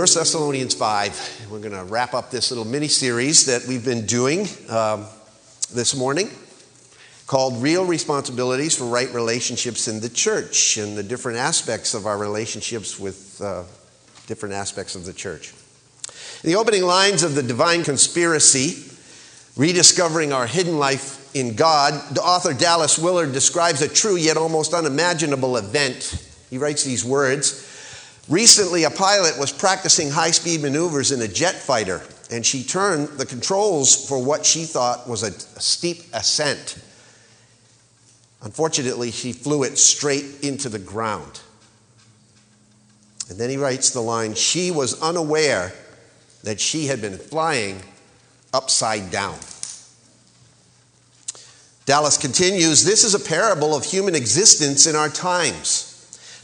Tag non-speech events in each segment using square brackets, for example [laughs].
1 Thessalonians 5. We're going to wrap up this little mini series that we've been doing um, this morning called Real Responsibilities for Right Relationships in the Church and the different aspects of our relationships with uh, different aspects of the church. In the opening lines of The Divine Conspiracy, Rediscovering Our Hidden Life in God, the author Dallas Willard describes a true yet almost unimaginable event. He writes these words Recently, a pilot was practicing high speed maneuvers in a jet fighter, and she turned the controls for what she thought was a steep ascent. Unfortunately, she flew it straight into the ground. And then he writes the line She was unaware that she had been flying upside down. Dallas continues This is a parable of human existence in our times.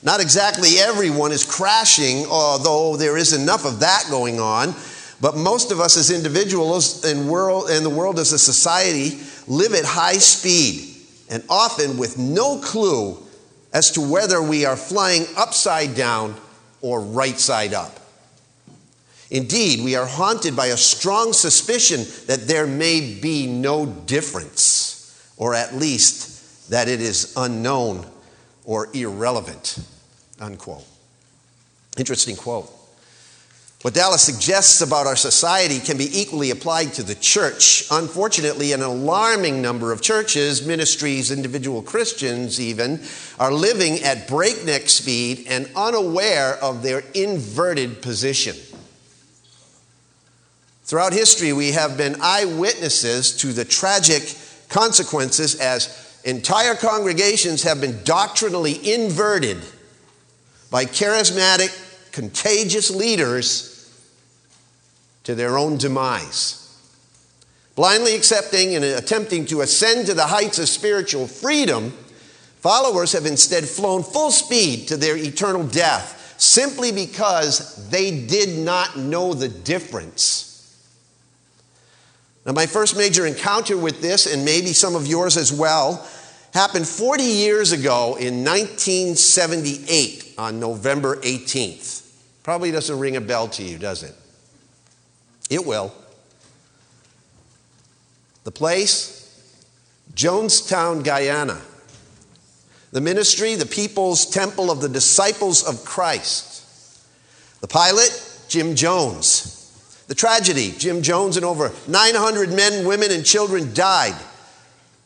Not exactly everyone is crashing, although there is enough of that going on. But most of us as individuals and, world, and the world as a society live at high speed and often with no clue as to whether we are flying upside down or right side up. Indeed, we are haunted by a strong suspicion that there may be no difference, or at least that it is unknown or irrelevant. Unquote. Interesting quote. What Dallas suggests about our society can be equally applied to the church. Unfortunately, an alarming number of churches, ministries, individual Christians even, are living at breakneck speed and unaware of their inverted position. Throughout history, we have been eyewitnesses to the tragic consequences as entire congregations have been doctrinally inverted by charismatic, contagious leaders to their own demise. Blindly accepting and attempting to ascend to the heights of spiritual freedom, followers have instead flown full speed to their eternal death simply because they did not know the difference. Now, my first major encounter with this, and maybe some of yours as well, happened 40 years ago in 1978 on November 18th. Probably doesn't ring a bell to you, does it? It will. The place, Jonestown, Guyana. The ministry, the People's Temple of the Disciples of Christ. The pilot, Jim Jones. The tragedy, Jim Jones and over 900 men, women, and children died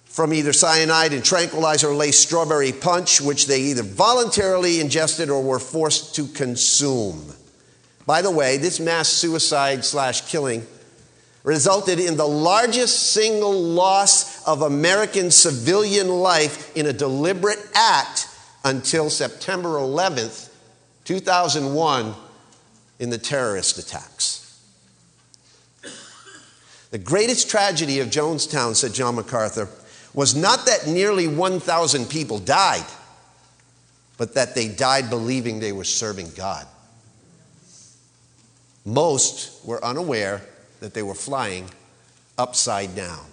from either cyanide and tranquilizer laced strawberry punch, which they either voluntarily ingested or were forced to consume. By the way, this mass suicide slash killing resulted in the largest single loss of American civilian life in a deliberate act until September 11th, 2001, in the terrorist attacks. The greatest tragedy of Jonestown, said John MacArthur, was not that nearly 1,000 people died, but that they died believing they were serving God. Most were unaware that they were flying upside down.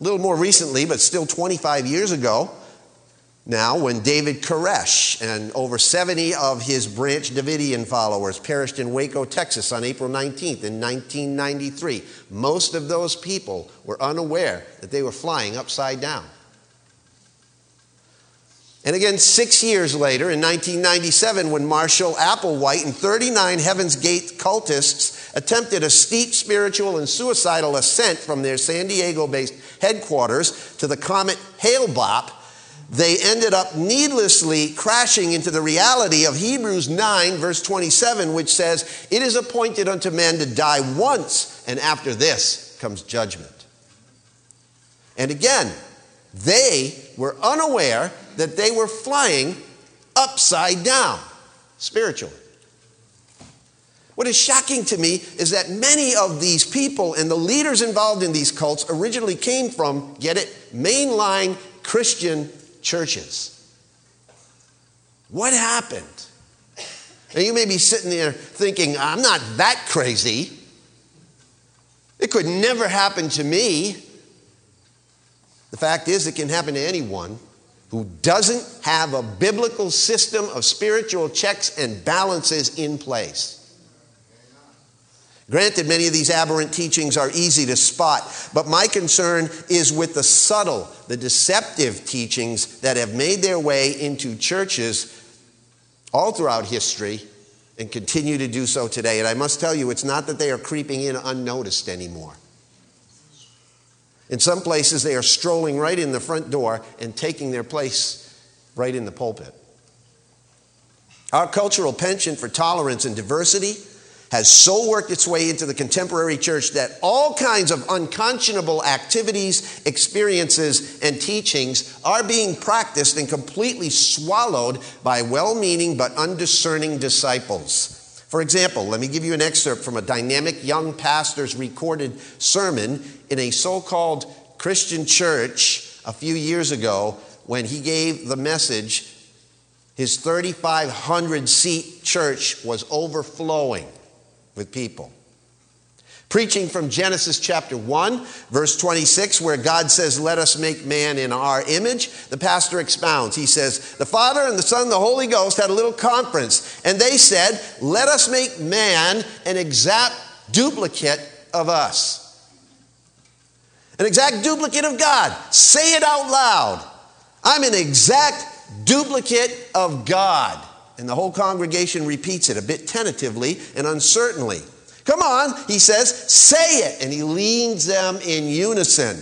A little more recently, but still 25 years ago, now when David Koresh and over 70 of his Branch Davidian followers perished in Waco, Texas on April 19th in 1993. Most of those people were unaware that they were flying upside down. And again, six years later, in 1997, when Marshall Applewhite and 39 Heaven's Gate cultists attempted a steep spiritual and suicidal ascent from their San Diego based headquarters to the comet Hale-Bopp, they ended up needlessly crashing into the reality of Hebrews 9, verse 27, which says, It is appointed unto men to die once, and after this comes judgment. And again, they were unaware that they were flying upside down spiritually. What is shocking to me is that many of these people and the leaders involved in these cults originally came from, get it, mainline Christian churches. What happened? Now, you may be sitting there thinking, I'm not that crazy. It could never happen to me. The fact is, it can happen to anyone who doesn't have a biblical system of spiritual checks and balances in place. Granted, many of these aberrant teachings are easy to spot, but my concern is with the subtle, the deceptive teachings that have made their way into churches all throughout history and continue to do so today. And I must tell you, it's not that they are creeping in unnoticed anymore. In some places, they are strolling right in the front door and taking their place right in the pulpit. Our cultural penchant for tolerance and diversity has so worked its way into the contemporary church that all kinds of unconscionable activities, experiences, and teachings are being practiced and completely swallowed by well meaning but undiscerning disciples. For example, let me give you an excerpt from a dynamic young pastor's recorded sermon in a so called Christian church a few years ago when he gave the message. His 3,500 seat church was overflowing with people. Preaching from Genesis chapter 1, verse 26, where God says, Let us make man in our image, the pastor expounds. He says, The Father and the Son and the Holy Ghost had a little conference, and they said, Let us make man an exact duplicate of us. An exact duplicate of God. Say it out loud. I'm an exact duplicate of God. And the whole congregation repeats it a bit tentatively and uncertainly. Come on, he says, say it. And he leads them in unison.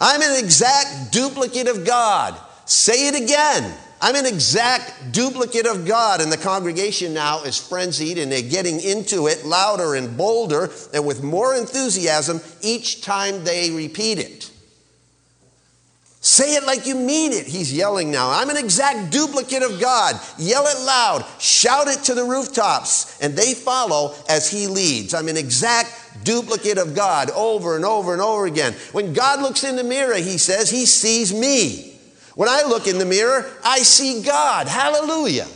I'm an exact duplicate of God. Say it again. I'm an exact duplicate of God. And the congregation now is frenzied and they're getting into it louder and bolder and with more enthusiasm each time they repeat it. Say it like you mean it, he's yelling now. I'm an exact duplicate of God. Yell it loud, shout it to the rooftops, and they follow as he leads. I'm an exact duplicate of God over and over and over again. When God looks in the mirror, he says, he sees me. When I look in the mirror, I see God. Hallelujah.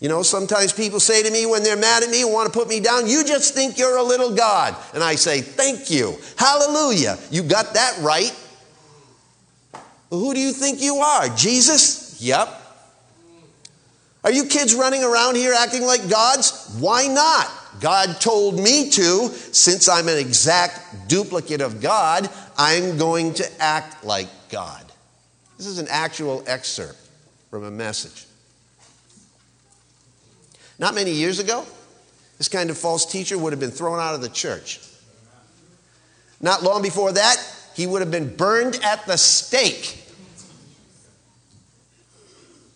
You know, sometimes people say to me when they're mad at me and want to put me down, You just think you're a little God. And I say, Thank you. Hallelujah. You got that right. Who do you think you are? Jesus? Yep. Are you kids running around here acting like gods? Why not? God told me to. Since I'm an exact duplicate of God, I'm going to act like God. This is an actual excerpt from a message. Not many years ago, this kind of false teacher would have been thrown out of the church. Not long before that, he would have been burned at the stake.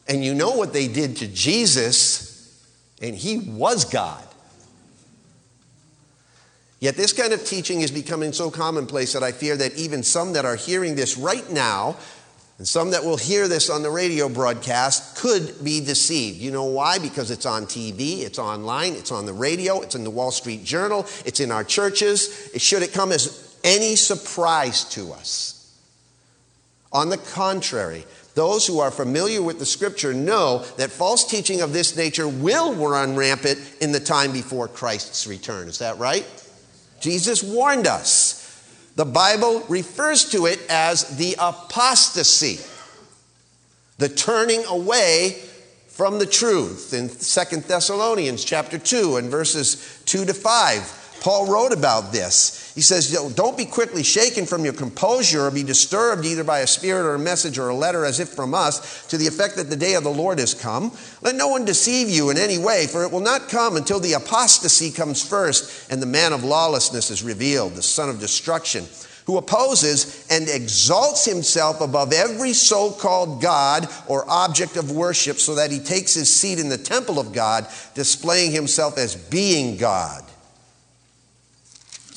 And you know what they did to Jesus, and he was God. Yet this kind of teaching is becoming so commonplace that I fear that even some that are hearing this right now, and some that will hear this on the radio broadcast, could be deceived. You know why? Because it's on TV, it's online, it's on the radio, it's in the Wall Street Journal, it's in our churches. It should it come as any surprise to us. On the contrary, those who are familiar with the scripture know that false teaching of this nature will run rampant in the time before Christ's return. Is that right? Jesus warned us. The Bible refers to it as the apostasy, the turning away from the truth. In Second Thessalonians chapter 2 and verses 2 to 5, Paul wrote about this. He says, Don't be quickly shaken from your composure or be disturbed either by a spirit or a message or a letter as if from us to the effect that the day of the Lord has come. Let no one deceive you in any way, for it will not come until the apostasy comes first and the man of lawlessness is revealed, the son of destruction who opposes and exalts himself above every so called God or object of worship, so that he takes his seat in the temple of God, displaying himself as being God.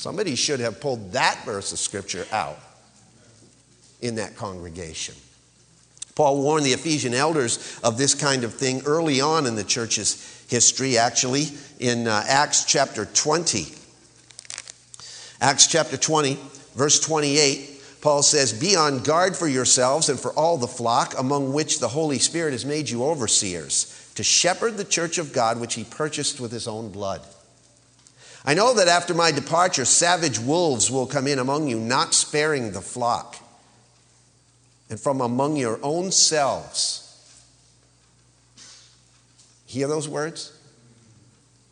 Somebody should have pulled that verse of scripture out in that congregation. Paul warned the Ephesian elders of this kind of thing early on in the church's history, actually, in uh, Acts chapter 20. Acts chapter 20, verse 28, Paul says, Be on guard for yourselves and for all the flock, among which the Holy Spirit has made you overseers, to shepherd the church of God, which he purchased with his own blood. I know that after my departure, savage wolves will come in among you, not sparing the flock. and from among your own selves. Hear those words?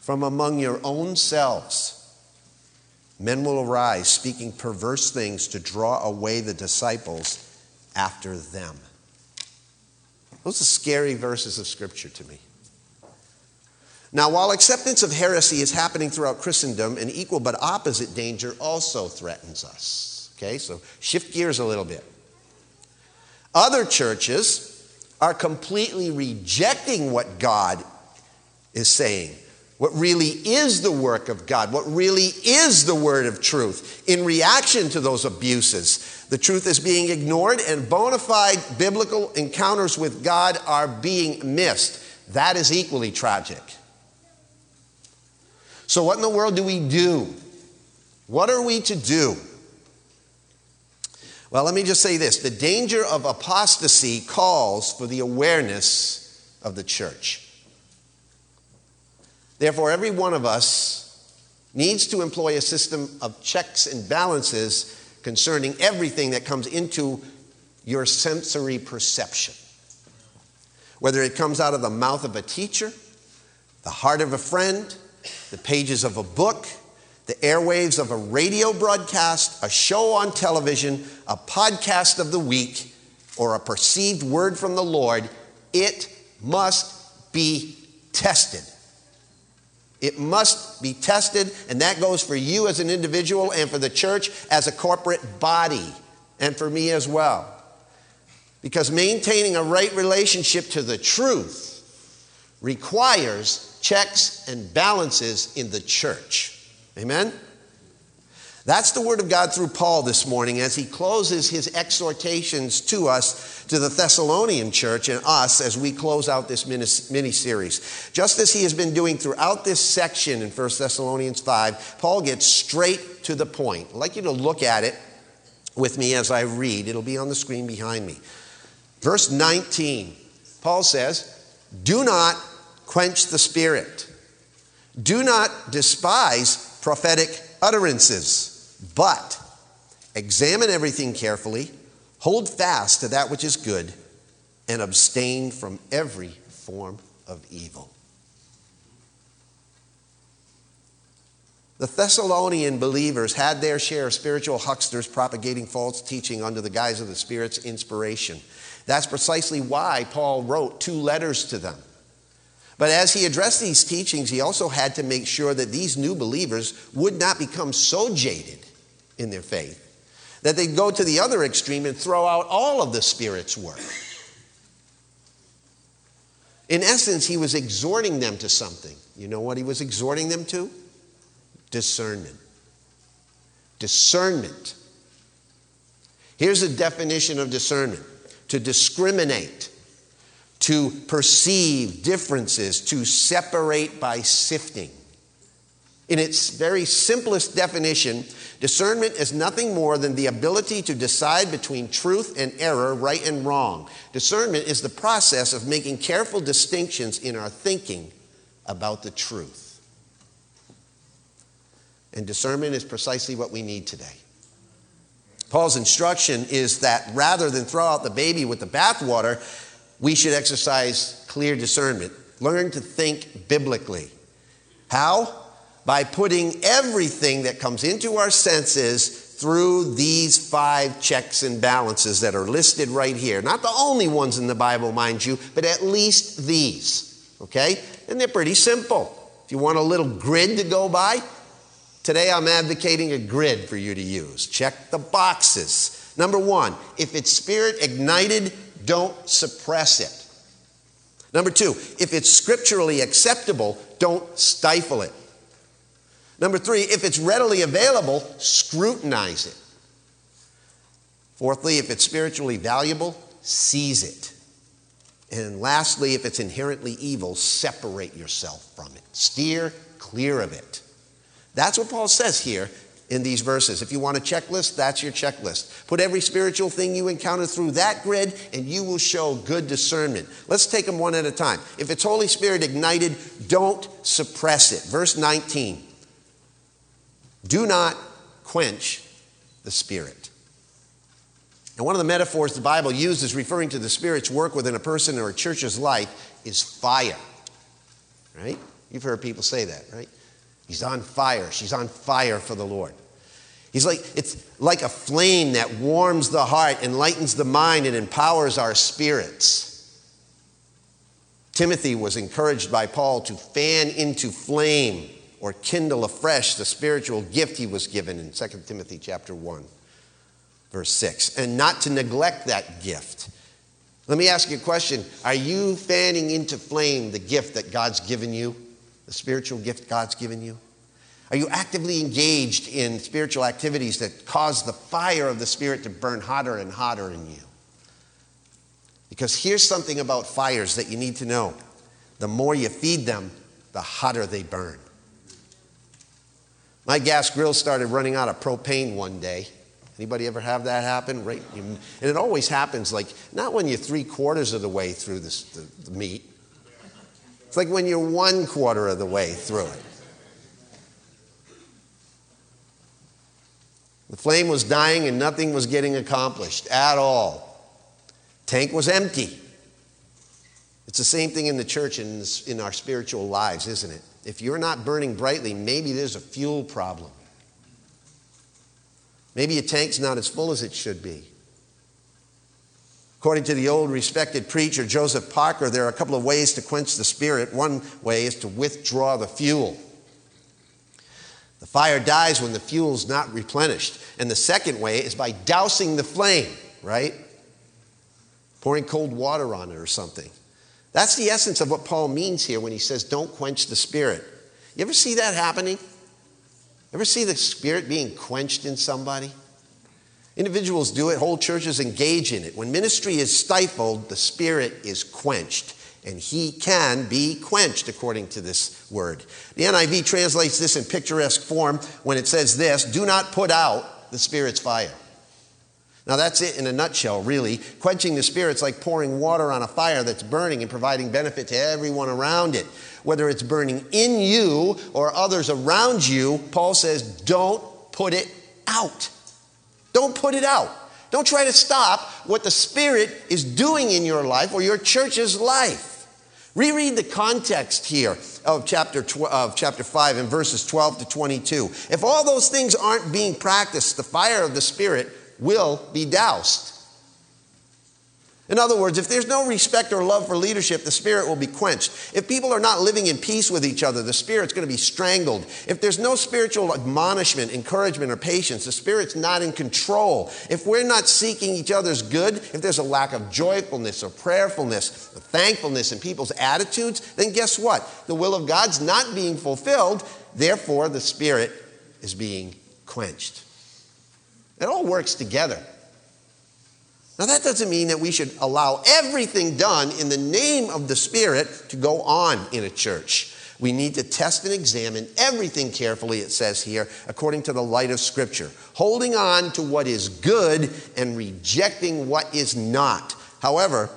From among your own selves. Men will arise, speaking perverse things to draw away the disciples after them. Those are scary verses of Scripture to me. Now, while acceptance of heresy is happening throughout Christendom, an equal but opposite danger also threatens us. Okay, so shift gears a little bit. Other churches are completely rejecting what God is saying, what really is the work of God, what really is the word of truth in reaction to those abuses. The truth is being ignored, and bona fide biblical encounters with God are being missed. That is equally tragic. So, what in the world do we do? What are we to do? Well, let me just say this the danger of apostasy calls for the awareness of the church. Therefore, every one of us needs to employ a system of checks and balances concerning everything that comes into your sensory perception. Whether it comes out of the mouth of a teacher, the heart of a friend, the pages of a book, the airwaves of a radio broadcast, a show on television, a podcast of the week, or a perceived word from the Lord, it must be tested. It must be tested, and that goes for you as an individual and for the church as a corporate body, and for me as well. Because maintaining a right relationship to the truth requires checks and balances in the church. Amen? That's the word of God through Paul this morning as he closes his exhortations to us, to the Thessalonian church and us as we close out this mini series. Just as he has been doing throughout this section in 1 Thessalonians 5, Paul gets straight to the point. I'd like you to look at it with me as I read. It'll be on the screen behind me. Verse 19, Paul says, Do not quench the spirit. Do not despise prophetic utterances, but examine everything carefully, hold fast to that which is good, and abstain from every form of evil. The Thessalonian believers had their share of spiritual hucksters propagating false teaching under the guise of the Spirit's inspiration. That's precisely why Paul wrote two letters to them. But as he addressed these teachings, he also had to make sure that these new believers would not become so jaded in their faith that they'd go to the other extreme and throw out all of the Spirit's work. In essence, he was exhorting them to something. You know what he was exhorting them to? Discernment. Discernment. Here's a definition of discernment to discriminate to perceive differences, to separate by sifting. In its very simplest definition, discernment is nothing more than the ability to decide between truth and error, right and wrong. Discernment is the process of making careful distinctions in our thinking about the truth. And discernment is precisely what we need today. Paul's instruction is that rather than throw out the baby with the bathwater, we should exercise clear discernment. Learn to think biblically. How? By putting everything that comes into our senses through these five checks and balances that are listed right here. Not the only ones in the Bible, mind you, but at least these. Okay? And they're pretty simple. If you want a little grid to go by, today I'm advocating a grid for you to use. Check the boxes. Number one, if it's spirit ignited, don't suppress it. Number two, if it's scripturally acceptable, don't stifle it. Number three, if it's readily available, scrutinize it. Fourthly, if it's spiritually valuable, seize it. And lastly, if it's inherently evil, separate yourself from it. Steer clear of it. That's what Paul says here in these verses. If you want a checklist, that's your checklist. Put every spiritual thing you encounter through that grid, and you will show good discernment. Let's take them one at a time. If it's Holy Spirit ignited, don't suppress it. Verse 19 Do not quench the Spirit. And one of the metaphors the Bible uses referring to the Spirit's work within a person or a church's life is fire. Right? You've heard people say that, right? He's on fire. She's on fire for the Lord. He's like, it's like a flame that warms the heart, enlightens the mind, and empowers our spirits. Timothy was encouraged by Paul to fan into flame or kindle afresh the spiritual gift he was given in 2 Timothy chapter 1 verse 6 and not to neglect that gift. Let me ask you a question. Are you fanning into flame the gift that God's given you? The spiritual gift God's given you? Are you actively engaged in spiritual activities that cause the fire of the Spirit to burn hotter and hotter in you? Because here's something about fires that you need to know the more you feed them, the hotter they burn. My gas grill started running out of propane one day. Anybody ever have that happen? Right, and it always happens like not when you're three quarters of the way through this, the, the meat. It's like when you're one quarter of the way through it. The flame was dying and nothing was getting accomplished at all. Tank was empty. It's the same thing in the church and in, our spiritual lives, isn't it? If you're not burning brightly, maybe there's a fuel problem. Maybe your tank's not as full as it should be. According to the old respected preacher Joseph Parker, there are a couple of ways to quench the spirit. One way is to withdraw the fuel. The fire dies when the fuel's not replenished. And the second way is by dousing the flame, right? pouring cold water on it or something. That's the essence of what Paul means here when he says, don't quench the spirit. You ever see that happening? Ever see the spirit being quenched in somebody? Individuals do it, whole churches engage in it. When ministry is stifled, the spirit is quenched, and he can be quenched according to this word. The NIV translates this in picturesque form when it says this do not put out the spirit's fire. Now, that's it in a nutshell, really. Quenching the spirit's like pouring water on a fire that's burning and providing benefit to everyone around it. Whether it's burning in you or others around you, Paul says, don't put it out. Don't put it out. Don't try to stop what the Spirit is doing in your life or your church's life. Reread the context here of chapter, tw- of chapter 5 and verses 12 to 22. If all those things aren't being practiced, the fire of the Spirit will be doused. In other words, if there's no respect or love for leadership, the spirit will be quenched. If people are not living in peace with each other, the spirit's going to be strangled. If there's no spiritual admonishment, encouragement, or patience, the spirit's not in control. If we're not seeking each other's good, if there's a lack of joyfulness or prayerfulness, or thankfulness in people's attitudes, then guess what? The will of God's not being fulfilled, therefore, the spirit is being quenched. It all works together. Now, that doesn't mean that we should allow everything done in the name of the Spirit to go on in a church. We need to test and examine everything carefully, it says here, according to the light of Scripture, holding on to what is good and rejecting what is not. However,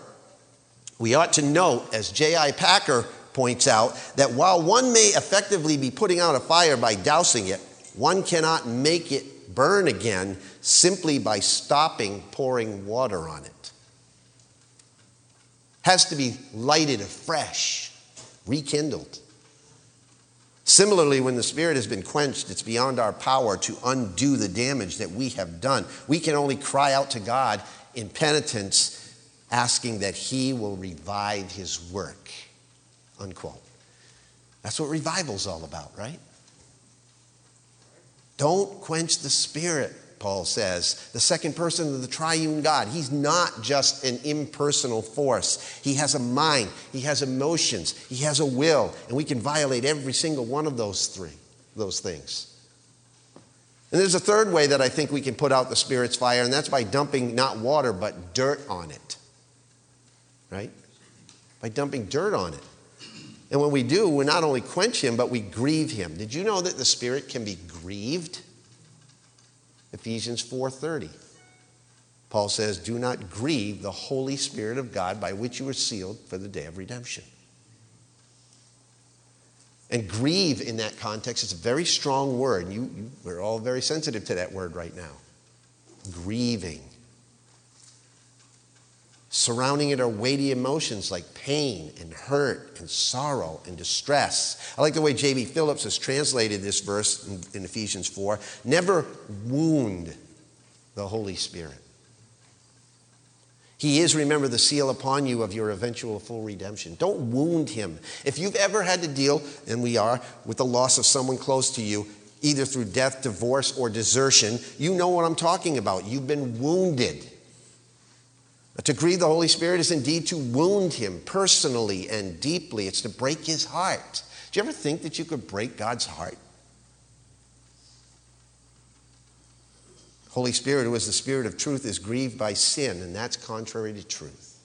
we ought to note, as J.I. Packer points out, that while one may effectively be putting out a fire by dousing it, one cannot make it burn again simply by stopping pouring water on it. Has to be lighted afresh, rekindled. Similarly, when the Spirit has been quenched, it's beyond our power to undo the damage that we have done. We can only cry out to God in penitence, asking that He will revive His work. Unquote. That's what revival's all about, right? Don't quench the spirit, Paul says. The second person of the triune God. He's not just an impersonal force. He has a mind, he has emotions, he has a will, and we can violate every single one of those three, those things. And there's a third way that I think we can put out the Spirit's fire, and that's by dumping not water, but dirt on it. Right? By dumping dirt on it. And when we do, we not only quench him, but we grieve him. Did you know that the Spirit can be grieved? Ephesians 4:30. Paul says, "Do not grieve the Holy Spirit of God by which you are sealed for the day of redemption." And grieve in that context is a very strong word. You, you, we're all very sensitive to that word right now. Grieving. Surrounding it are weighty emotions like pain and hurt and sorrow and distress. I like the way J.B. Phillips has translated this verse in, in Ephesians 4 never wound the Holy Spirit. He is, remember, the seal upon you of your eventual full redemption. Don't wound him. If you've ever had to deal, and we are, with the loss of someone close to you, either through death, divorce, or desertion, you know what I'm talking about. You've been wounded. To grieve the Holy Spirit is indeed to wound him personally and deeply. It's to break his heart. Do you ever think that you could break God's heart? Holy Spirit, who is the Spirit of truth, is grieved by sin, and that's contrary to truth.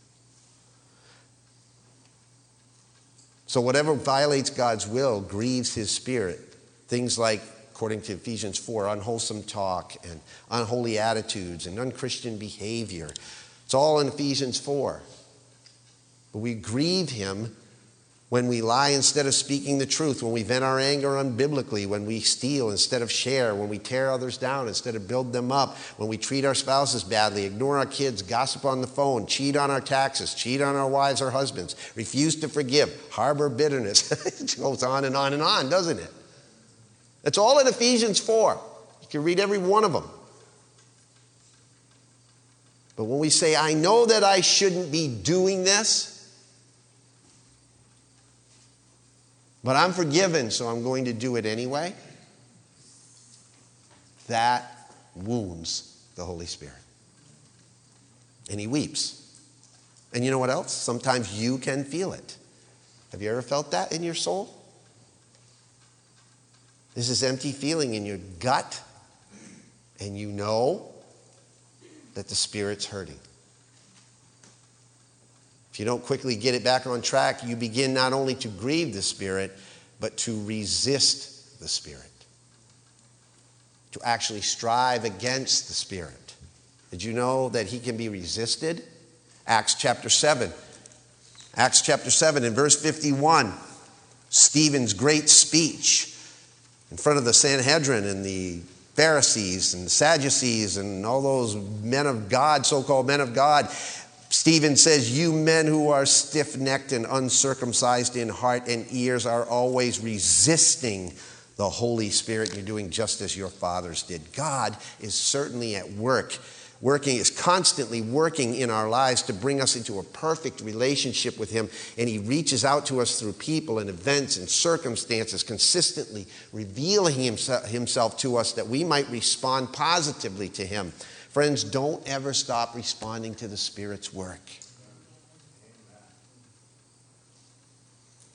So, whatever violates God's will grieves his spirit. Things like, according to Ephesians 4, unwholesome talk and unholy attitudes and unchristian behavior. It's all in Ephesians 4. But we grieve him when we lie instead of speaking the truth, when we vent our anger unbiblically, when we steal instead of share, when we tear others down instead of build them up, when we treat our spouses badly, ignore our kids, gossip on the phone, cheat on our taxes, cheat on our wives or husbands, refuse to forgive, harbor bitterness. [laughs] it goes on and on and on, doesn't it? It's all in Ephesians 4. You can read every one of them. But when we say, I know that I shouldn't be doing this, But I'm forgiven, so I'm going to do it anyway. That wounds the Holy Spirit. And he weeps. And you know what else? Sometimes you can feel it. Have you ever felt that in your soul? This empty feeling in your gut, and you know that the Spirit's hurting. If you don't quickly get it back on track, you begin not only to grieve the Spirit, but to resist the Spirit, to actually strive against the Spirit. Did you know that he can be resisted? Acts chapter 7. Acts chapter 7 in verse 51, Stephen's great speech in front of the Sanhedrin and the Pharisees and Sadducees and all those men of God, so called men of God. Stephen says, You men who are stiff necked and uncircumcised in heart and ears are always resisting the Holy Spirit. You're doing just as your fathers did. God is certainly at work, working, is constantly working in our lives to bring us into a perfect relationship with Him. And He reaches out to us through people and events and circumstances, consistently revealing Himself to us that we might respond positively to Him. Friends, don't ever stop responding to the Spirit's work.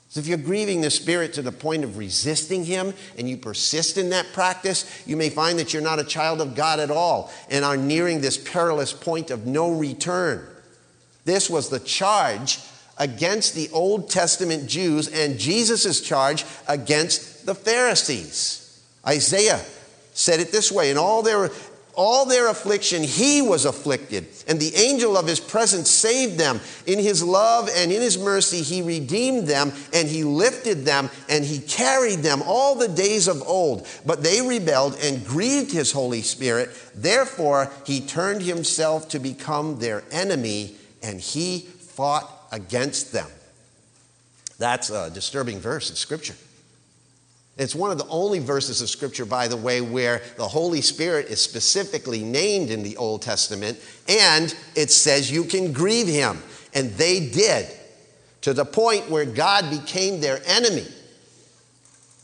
So if you're grieving the Spirit to the point of resisting Him and you persist in that practice, you may find that you're not a child of God at all and are nearing this perilous point of no return. This was the charge against the Old Testament Jews and Jesus' charge against the Pharisees. Isaiah said it this way in all their all their affliction, he was afflicted, and the angel of his presence saved them. In his love and in his mercy, he redeemed them, and he lifted them, and he carried them all the days of old. But they rebelled and grieved his Holy Spirit. Therefore, he turned himself to become their enemy, and he fought against them. That's a disturbing verse in Scripture. It's one of the only verses of Scripture, by the way, where the Holy Spirit is specifically named in the Old Testament, and it says you can grieve Him. And they did, to the point where God became their enemy.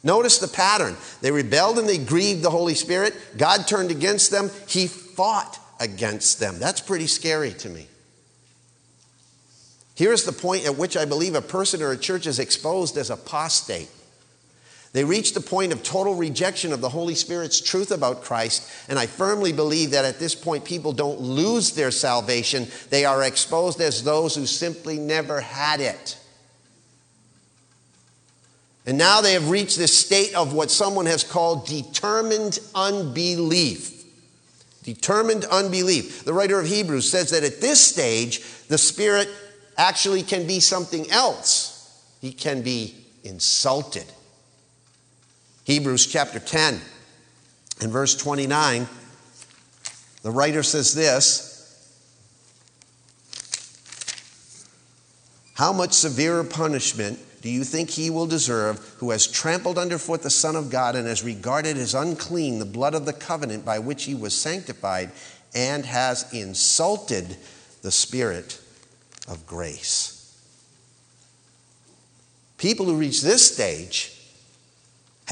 Notice the pattern. They rebelled and they grieved the Holy Spirit. God turned against them. He fought against them. That's pretty scary to me. Here's the point at which I believe a person or a church is exposed as apostate. They reach the point of total rejection of the Holy Spirit's truth about Christ, and I firmly believe that at this point people don't lose their salvation. They are exposed as those who simply never had it. And now they have reached this state of what someone has called determined unbelief. Determined unbelief. The writer of Hebrews says that at this stage, the Spirit actually can be something else. He can be insulted. Hebrews chapter 10 and verse 29, the writer says this How much severer punishment do you think he will deserve who has trampled underfoot the Son of God and has regarded as unclean the blood of the covenant by which he was sanctified and has insulted the Spirit of grace? People who reach this stage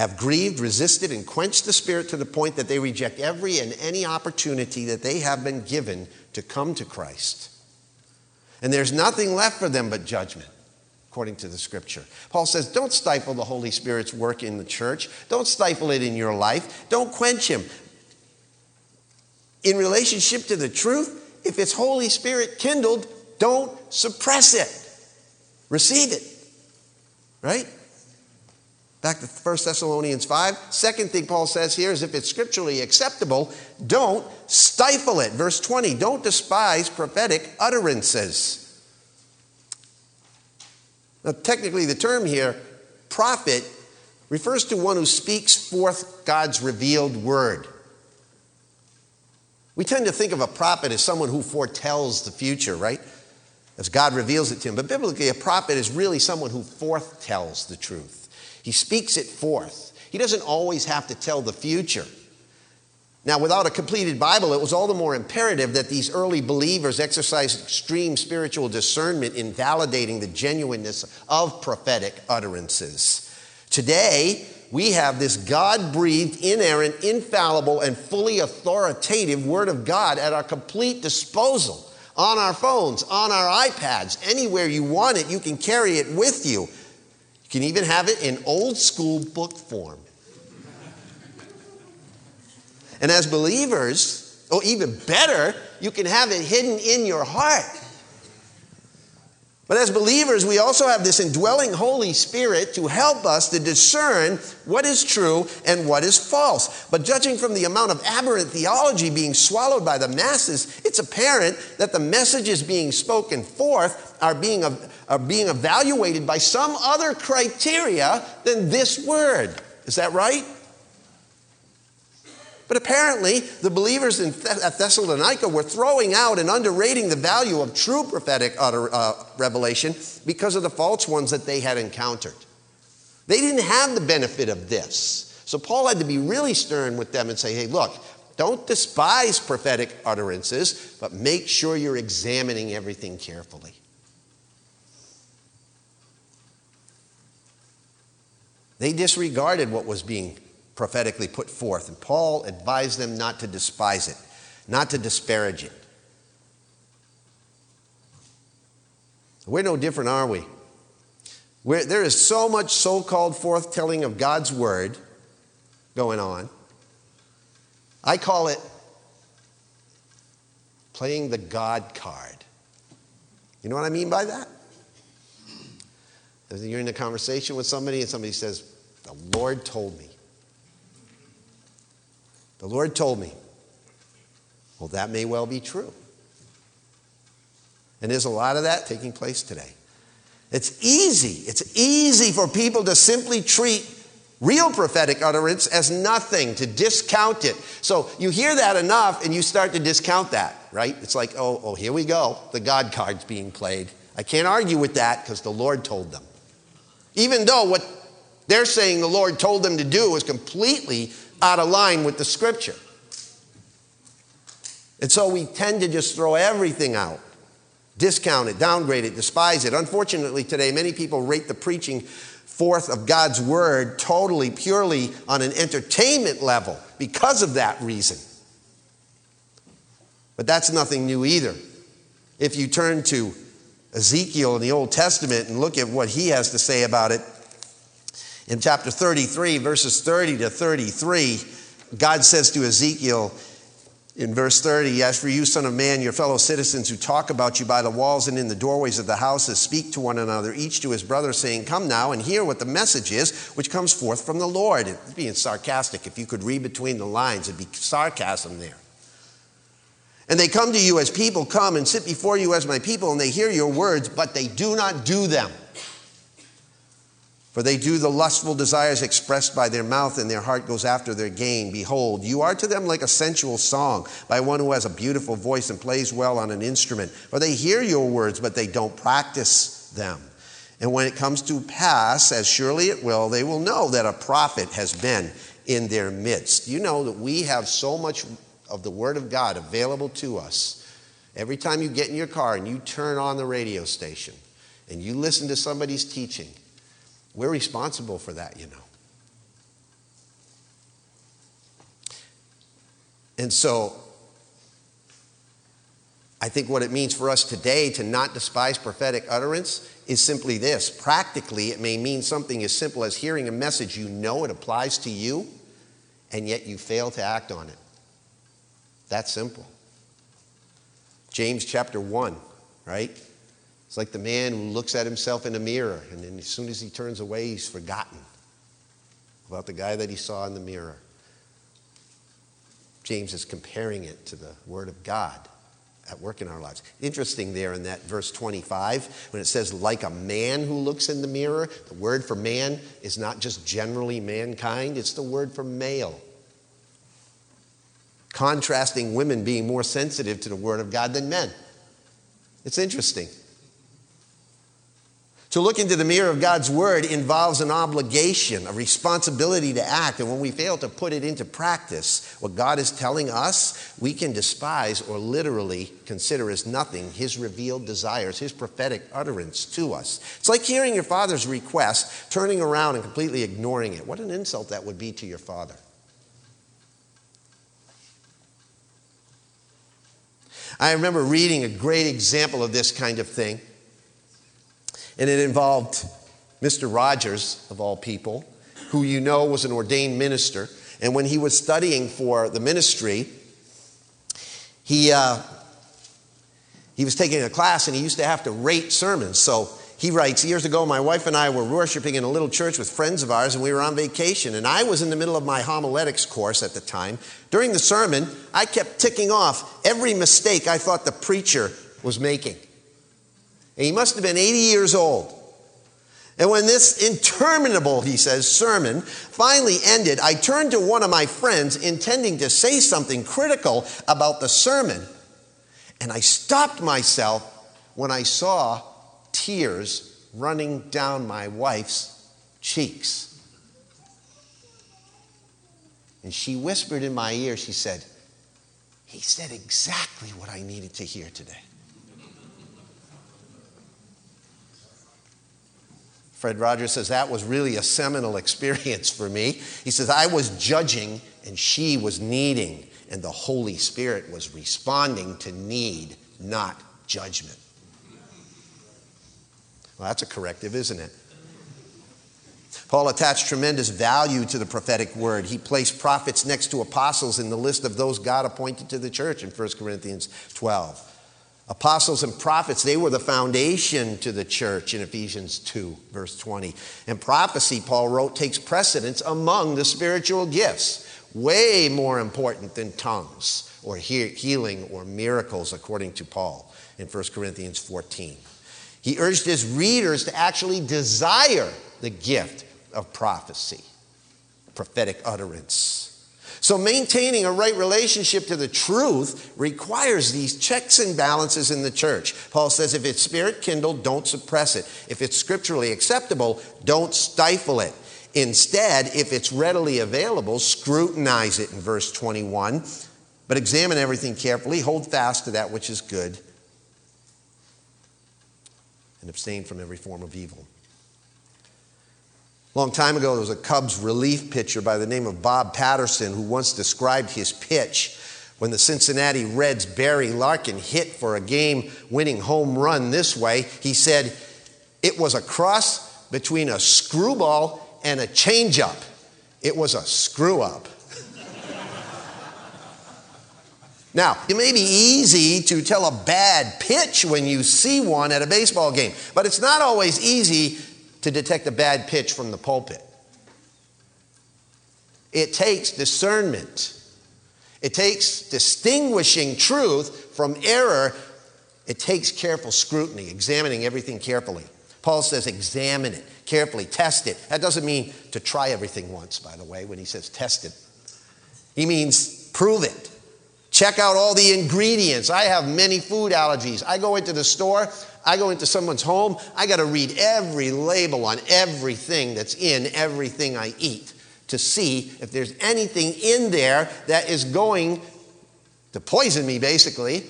have grieved, resisted, and quenched the Spirit to the point that they reject every and any opportunity that they have been given to come to Christ. And there's nothing left for them but judgment, according to the Scripture. Paul says, Don't stifle the Holy Spirit's work in the church, don't stifle it in your life, don't quench Him. In relationship to the truth, if it's Holy Spirit kindled, don't suppress it. Receive it. Right? Back to 1 Thessalonians 5. Second thing Paul says here is if it's scripturally acceptable, don't stifle it. Verse 20, don't despise prophetic utterances. Now, technically, the term here, prophet, refers to one who speaks forth God's revealed word. We tend to think of a prophet as someone who foretells the future, right? As God reveals it to him. But biblically, a prophet is really someone who forthtells the truth. He speaks it forth. He doesn't always have to tell the future. Now, without a completed Bible, it was all the more imperative that these early believers exercise extreme spiritual discernment in validating the genuineness of prophetic utterances. Today, we have this God breathed, inerrant, infallible, and fully authoritative Word of God at our complete disposal on our phones, on our iPads, anywhere you want it, you can carry it with you can even have it in old school book form. And as believers, or even better, you can have it hidden in your heart. But as believers, we also have this indwelling Holy Spirit to help us to discern what is true and what is false. But judging from the amount of aberrant theology being swallowed by the masses, it's apparent that the messages being spoken forth are being, are being evaluated by some other criteria than this word. Is that right? But apparently, the believers in Thessalonica were throwing out and underrating the value of true prophetic utter, uh, revelation because of the false ones that they had encountered. They didn't have the benefit of this. So Paul had to be really stern with them and say, hey, look, don't despise prophetic utterances, but make sure you're examining everything carefully. They disregarded what was being prophetically put forth. And Paul advised them not to despise it, not to disparage it. We're no different, are we? We're, there is so much so called forthtelling of God's word going on. I call it playing the God card. You know what I mean by that? You're in a conversation with somebody and somebody says, The Lord told me. The Lord told me. Well, that may well be true. And there's a lot of that taking place today. It's easy. It's easy for people to simply treat real prophetic utterance as nothing, to discount it. So you hear that enough and you start to discount that, right? It's like, oh, oh here we go. The God card's being played. I can't argue with that because the Lord told them. Even though what they're saying the Lord told them to do is completely out of line with the scripture. And so we tend to just throw everything out, discount it, downgrade it, despise it. Unfortunately, today, many people rate the preaching forth of God's word totally, purely on an entertainment level because of that reason. But that's nothing new either. If you turn to Ezekiel in the Old Testament and look at what he has to say about it, in chapter 33, verses 30 to 33, God says to Ezekiel in verse 30, As for you, son of man, your fellow citizens who talk about you by the walls and in the doorways of the houses, speak to one another, each to his brother, saying, Come now and hear what the message is which comes forth from the Lord. It's being sarcastic. If you could read between the lines, it'd be sarcasm there. And they come to you as people come and sit before you as my people, and they hear your words, but they do not do them. For they do the lustful desires expressed by their mouth, and their heart goes after their gain. Behold, you are to them like a sensual song by one who has a beautiful voice and plays well on an instrument. For they hear your words, but they don't practice them. And when it comes to pass, as surely it will, they will know that a prophet has been in their midst. You know that we have so much of the Word of God available to us. Every time you get in your car and you turn on the radio station and you listen to somebody's teaching, we're responsible for that, you know. And so, I think what it means for us today to not despise prophetic utterance is simply this. Practically, it may mean something as simple as hearing a message you know it applies to you, and yet you fail to act on it. That simple. James chapter 1, right? It's like the man who looks at himself in a mirror, and then as soon as he turns away, he's forgotten about the guy that he saw in the mirror. James is comparing it to the Word of God at work in our lives. Interesting there in that verse 25, when it says, like a man who looks in the mirror, the word for man is not just generally mankind, it's the word for male. Contrasting women being more sensitive to the word of God than men. It's interesting. To look into the mirror of God's word involves an obligation, a responsibility to act. And when we fail to put it into practice, what God is telling us, we can despise or literally consider as nothing his revealed desires, his prophetic utterance to us. It's like hearing your father's request, turning around and completely ignoring it. What an insult that would be to your father. I remember reading a great example of this kind of thing and it involved Mr. Rogers, of all people, who you know was an ordained minister. And when he was studying for the ministry, he, uh, he was taking a class and he used to have to rate sermons. So he writes, Years ago, my wife and I were worshiping in a little church with friends of ours, and we were on vacation. And I was in the middle of my homiletics course at the time. During the sermon, I kept ticking off every mistake I thought the preacher was making. And he must have been 80 years old. And when this interminable, he says, sermon finally ended, I turned to one of my friends intending to say something critical about the sermon. And I stopped myself when I saw tears running down my wife's cheeks. And she whispered in my ear, she said, He said exactly what I needed to hear today. Fred Rogers says that was really a seminal [laughs] experience for me. He says, I was judging and she was needing, and the Holy Spirit was responding to need, not judgment. Well, that's a corrective, isn't it? Paul attached tremendous value to the prophetic word. He placed prophets next to apostles in the list of those God appointed to the church in 1 Corinthians 12. Apostles and prophets, they were the foundation to the church in Ephesians 2, verse 20. And prophecy, Paul wrote, takes precedence among the spiritual gifts, way more important than tongues or healing or miracles, according to Paul in 1 Corinthians 14. He urged his readers to actually desire the gift of prophecy, prophetic utterance. So, maintaining a right relationship to the truth requires these checks and balances in the church. Paul says if it's spirit kindled, don't suppress it. If it's scripturally acceptable, don't stifle it. Instead, if it's readily available, scrutinize it in verse 21. But examine everything carefully, hold fast to that which is good, and abstain from every form of evil. Long time ago, there was a Cubs relief pitcher by the name of Bob Patterson who once described his pitch when the Cincinnati Reds' Barry Larkin hit for a game winning home run this way. He said, It was a cross between a screwball and a changeup. It was a screw up. [laughs] Now, it may be easy to tell a bad pitch when you see one at a baseball game, but it's not always easy to detect a bad pitch from the pulpit. It takes discernment. It takes distinguishing truth from error. It takes careful scrutiny, examining everything carefully. Paul says, examine it carefully, test it. That doesn't mean to try everything once, by the way, when he says test it. He means prove it. Check out all the ingredients. I have many food allergies. I go into the store, I go into someone's home, I got to read every label on everything that's in everything I eat to see if there's anything in there that is going to poison me, basically.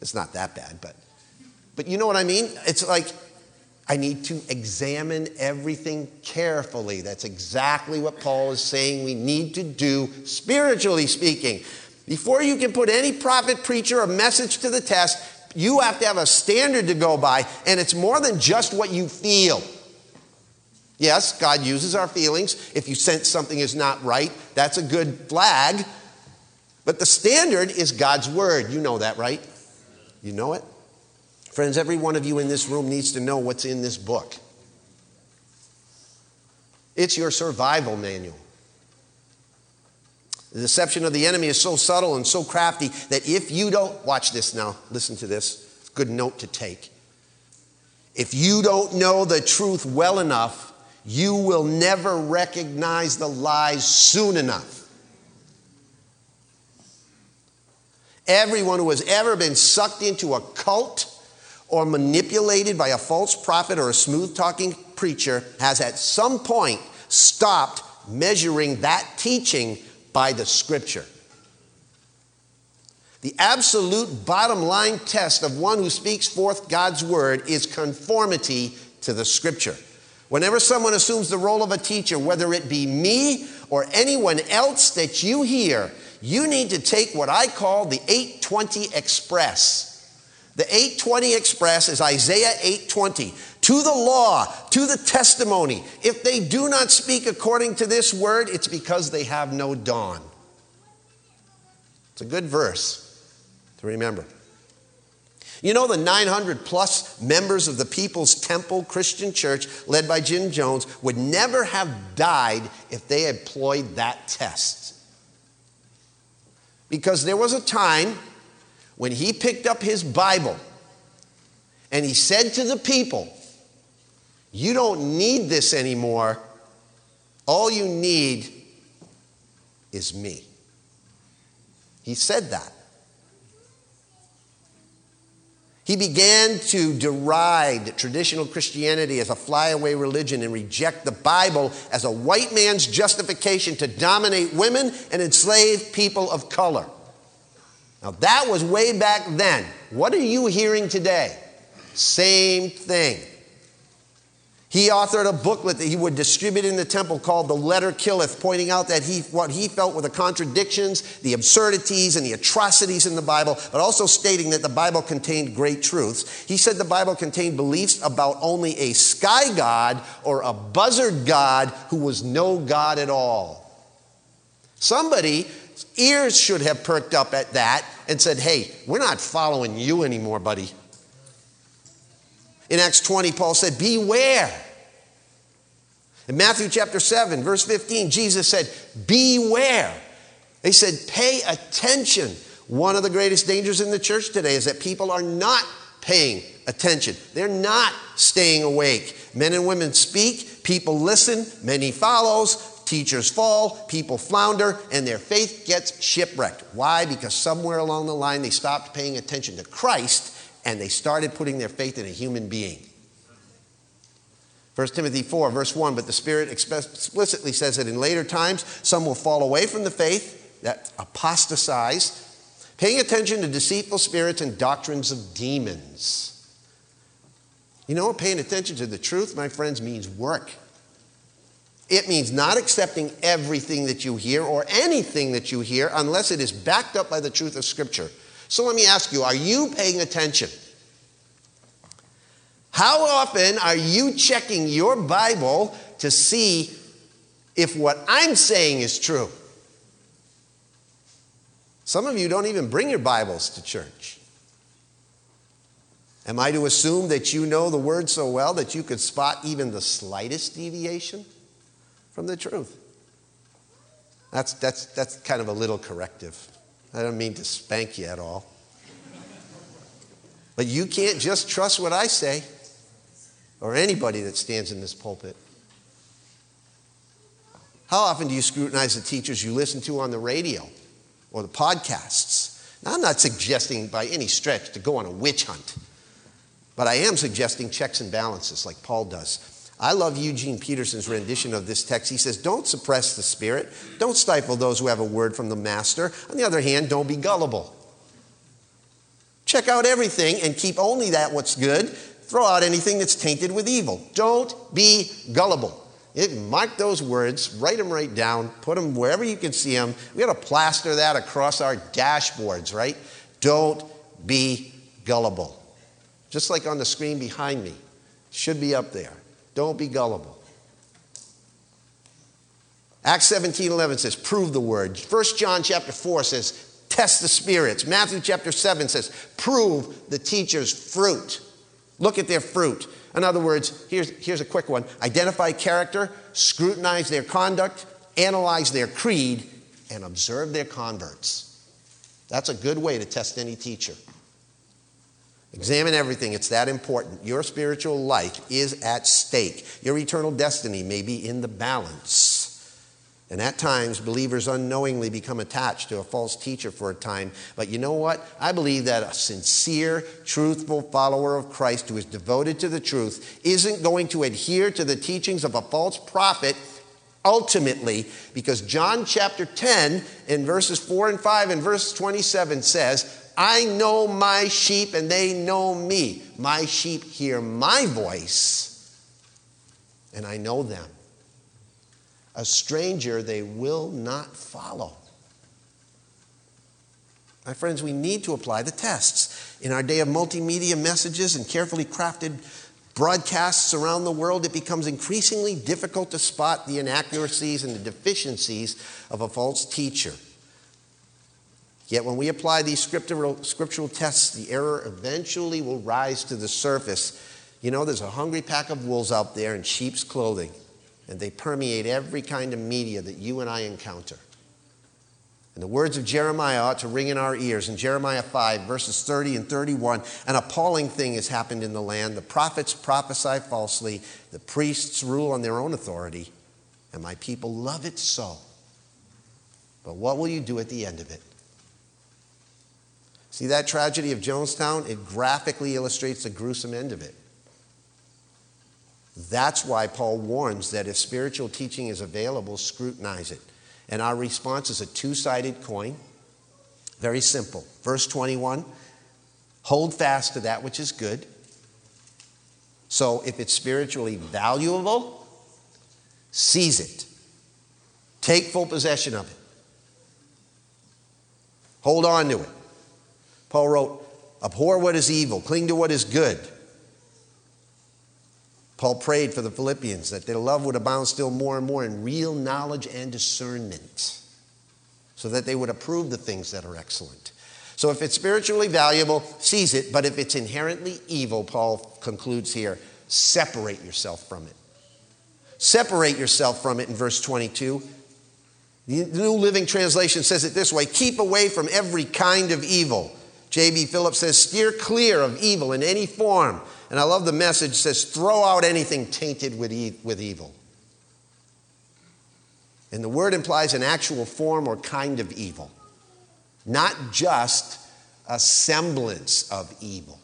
It's not that bad, but, but you know what I mean? It's like I need to examine everything carefully. That's exactly what Paul is saying we need to do, spiritually speaking. Before you can put any prophet, preacher, or message to the test, you have to have a standard to go by, and it's more than just what you feel. Yes, God uses our feelings. If you sense something is not right, that's a good flag. But the standard is God's word. You know that, right? You know it? Friends, every one of you in this room needs to know what's in this book. It's your survival manual. The deception of the enemy is so subtle and so crafty that if you don't, watch this now, listen to this, good note to take. If you don't know the truth well enough, you will never recognize the lies soon enough. Everyone who has ever been sucked into a cult or manipulated by a false prophet or a smooth talking preacher has at some point stopped measuring that teaching by the scripture. The absolute bottom line test of one who speaks forth God's word is conformity to the scripture. Whenever someone assumes the role of a teacher, whether it be me or anyone else that you hear, you need to take what I call the 820 Express the 820 express is Isaiah 820. To the law, to the testimony. If they do not speak according to this word, it's because they have no dawn. It's a good verse to remember. You know, the 900 plus members of the People's Temple Christian Church, led by Jim Jones, would never have died if they had employed that test. Because there was a time when he picked up his Bible and he said to the people, You don't need this anymore. All you need is me. He said that. He began to deride traditional Christianity as a flyaway religion and reject the Bible as a white man's justification to dominate women and enslave people of color. Now, that was way back then. What are you hearing today? Same thing. He authored a booklet that he would distribute in the temple called The Letter Killeth, pointing out that he, what he felt were the contradictions, the absurdities, and the atrocities in the Bible, but also stating that the Bible contained great truths. He said the Bible contained beliefs about only a sky god or a buzzard god who was no god at all. Somebody ears should have perked up at that and said, Hey, we're not following you anymore, buddy. In Acts 20, Paul said, Beware. In Matthew chapter 7, verse 15, Jesus said, Beware. They said, Pay attention. One of the greatest dangers in the church today is that people are not paying attention. They're not staying awake. Men and women speak, people listen, many follows, Teachers fall, people flounder, and their faith gets shipwrecked. Why? Because somewhere along the line they stopped paying attention to Christ and they started putting their faith in a human being. 1 Timothy 4, verse 1 But the Spirit explicitly says that in later times some will fall away from the faith, that apostatize, paying attention to deceitful spirits and doctrines of demons. You know, paying attention to the truth, my friends, means work. It means not accepting everything that you hear or anything that you hear unless it is backed up by the truth of Scripture. So let me ask you are you paying attention? How often are you checking your Bible to see if what I'm saying is true? Some of you don't even bring your Bibles to church. Am I to assume that you know the Word so well that you could spot even the slightest deviation? from the truth. That's, that's, that's kind of a little corrective. I don't mean to spank you at all. But you can't just trust what I say or anybody that stands in this pulpit. How often do you scrutinize the teachers you listen to on the radio or the podcasts? Now, I'm not suggesting by any stretch to go on a witch hunt. But I am suggesting checks and balances like Paul does. I love Eugene Peterson's rendition of this text. He says, Don't suppress the Spirit. Don't stifle those who have a word from the Master. On the other hand, don't be gullible. Check out everything and keep only that what's good. Throw out anything that's tainted with evil. Don't be gullible. It, mark those words, write them right down, put them wherever you can see them. We got to plaster that across our dashboards, right? Don't be gullible. Just like on the screen behind me, should be up there. Don't be gullible. Acts 17 11 says, prove the word. 1 John chapter 4 says, test the spirits. Matthew chapter 7 says, prove the teacher's fruit. Look at their fruit. In other words, here's, here's a quick one identify character, scrutinize their conduct, analyze their creed, and observe their converts. That's a good way to test any teacher. Examine everything, it's that important. Your spiritual life is at stake. Your eternal destiny may be in the balance. And at times, believers unknowingly become attached to a false teacher for a time. But you know what? I believe that a sincere, truthful follower of Christ who is devoted to the truth isn't going to adhere to the teachings of a false prophet ultimately because John chapter 10 in verses 4 and 5 and verse 27 says, I know my sheep and they know me. My sheep hear my voice and I know them. A stranger they will not follow. My friends, we need to apply the tests. In our day of multimedia messages and carefully crafted broadcasts around the world, it becomes increasingly difficult to spot the inaccuracies and the deficiencies of a false teacher. Yet when we apply these scriptural, scriptural tests, the error eventually will rise to the surface. You know, there's a hungry pack of wolves out there in sheep's clothing, and they permeate every kind of media that you and I encounter. And the words of Jeremiah ought to ring in our ears. In Jeremiah 5, verses 30 and 31, an appalling thing has happened in the land. The prophets prophesy falsely, the priests rule on their own authority, and my people love it so. But what will you do at the end of it? See that tragedy of Jonestown? It graphically illustrates the gruesome end of it. That's why Paul warns that if spiritual teaching is available, scrutinize it. And our response is a two sided coin. Very simple. Verse 21 hold fast to that which is good. So if it's spiritually valuable, seize it. Take full possession of it. Hold on to it. Paul wrote, Abhor what is evil, cling to what is good. Paul prayed for the Philippians that their love would abound still more and more in real knowledge and discernment, so that they would approve the things that are excellent. So if it's spiritually valuable, seize it, but if it's inherently evil, Paul concludes here, separate yourself from it. Separate yourself from it in verse 22. The New Living Translation says it this way keep away from every kind of evil. J.B. Phillips says, steer clear of evil in any form. And I love the message says, throw out anything tainted with, e- with evil. And the word implies an actual form or kind of evil, not just a semblance of evil.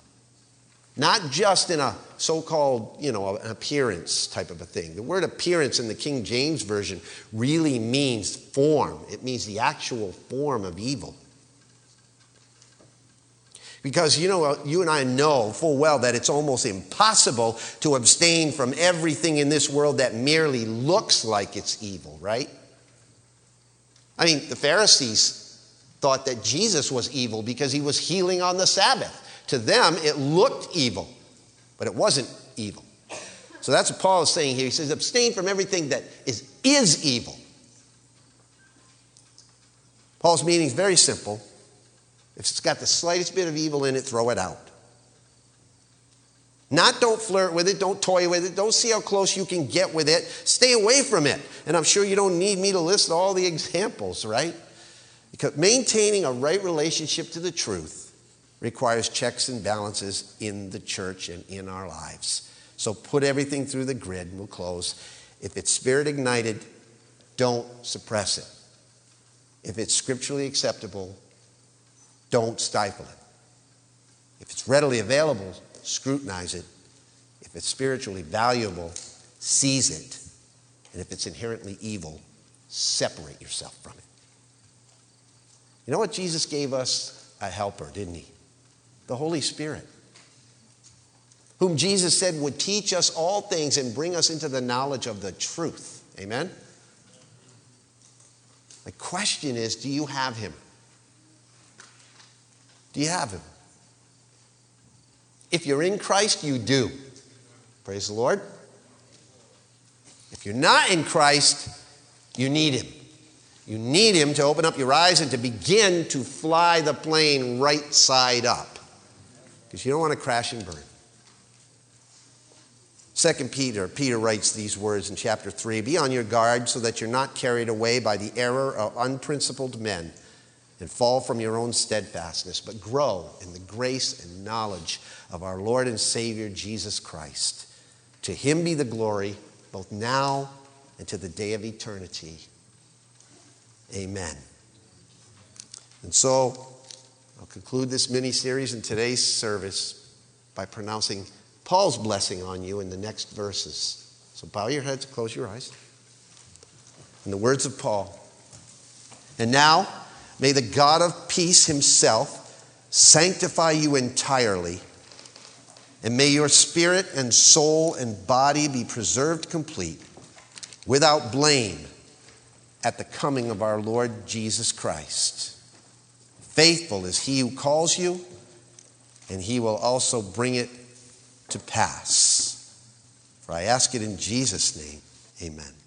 Not just in a so called, you know, an appearance type of a thing. The word appearance in the King James Version really means form, it means the actual form of evil. Because you know, you and I know full well that it's almost impossible to abstain from everything in this world that merely looks like it's evil, right? I mean, the Pharisees thought that Jesus was evil because he was healing on the Sabbath. To them, it looked evil, but it wasn't evil. So that's what Paul is saying here. He says, abstain from everything that is, is evil. Paul's meaning is very simple. If it's got the slightest bit of evil in it, throw it out. Not don't flirt with it, don't toy with it, don't see how close you can get with it. Stay away from it. And I'm sure you don't need me to list all the examples, right? Because maintaining a right relationship to the truth requires checks and balances in the church and in our lives. So put everything through the grid, and we'll close. If it's spirit ignited, don't suppress it. If it's scripturally acceptable, don't stifle it. If it's readily available, scrutinize it. If it's spiritually valuable, seize it. And if it's inherently evil, separate yourself from it. You know what? Jesus gave us a helper, didn't he? The Holy Spirit, whom Jesus said would teach us all things and bring us into the knowledge of the truth. Amen? The question is do you have him? Do you have him? If you're in Christ, you do. Praise the Lord. If you're not in Christ, you need him. You need him to open up your eyes and to begin to fly the plane right side up. Because you don't want to crash and burn. Second Peter, Peter writes these words in chapter 3 Be on your guard so that you're not carried away by the error of unprincipled men and fall from your own steadfastness, but grow in the grace and knowledge of our Lord and Savior Jesus Christ. To him be the glory, both now and to the day of eternity. Amen. And so, I'll conclude this mini series in today's service by pronouncing Paul's blessing on you in the next verses. So, bow your heads, close your eyes. In the words of Paul, and now, May the God of peace himself sanctify you entirely, and may your spirit and soul and body be preserved complete, without blame, at the coming of our Lord Jesus Christ. Faithful is he who calls you, and he will also bring it to pass. For I ask it in Jesus' name. Amen.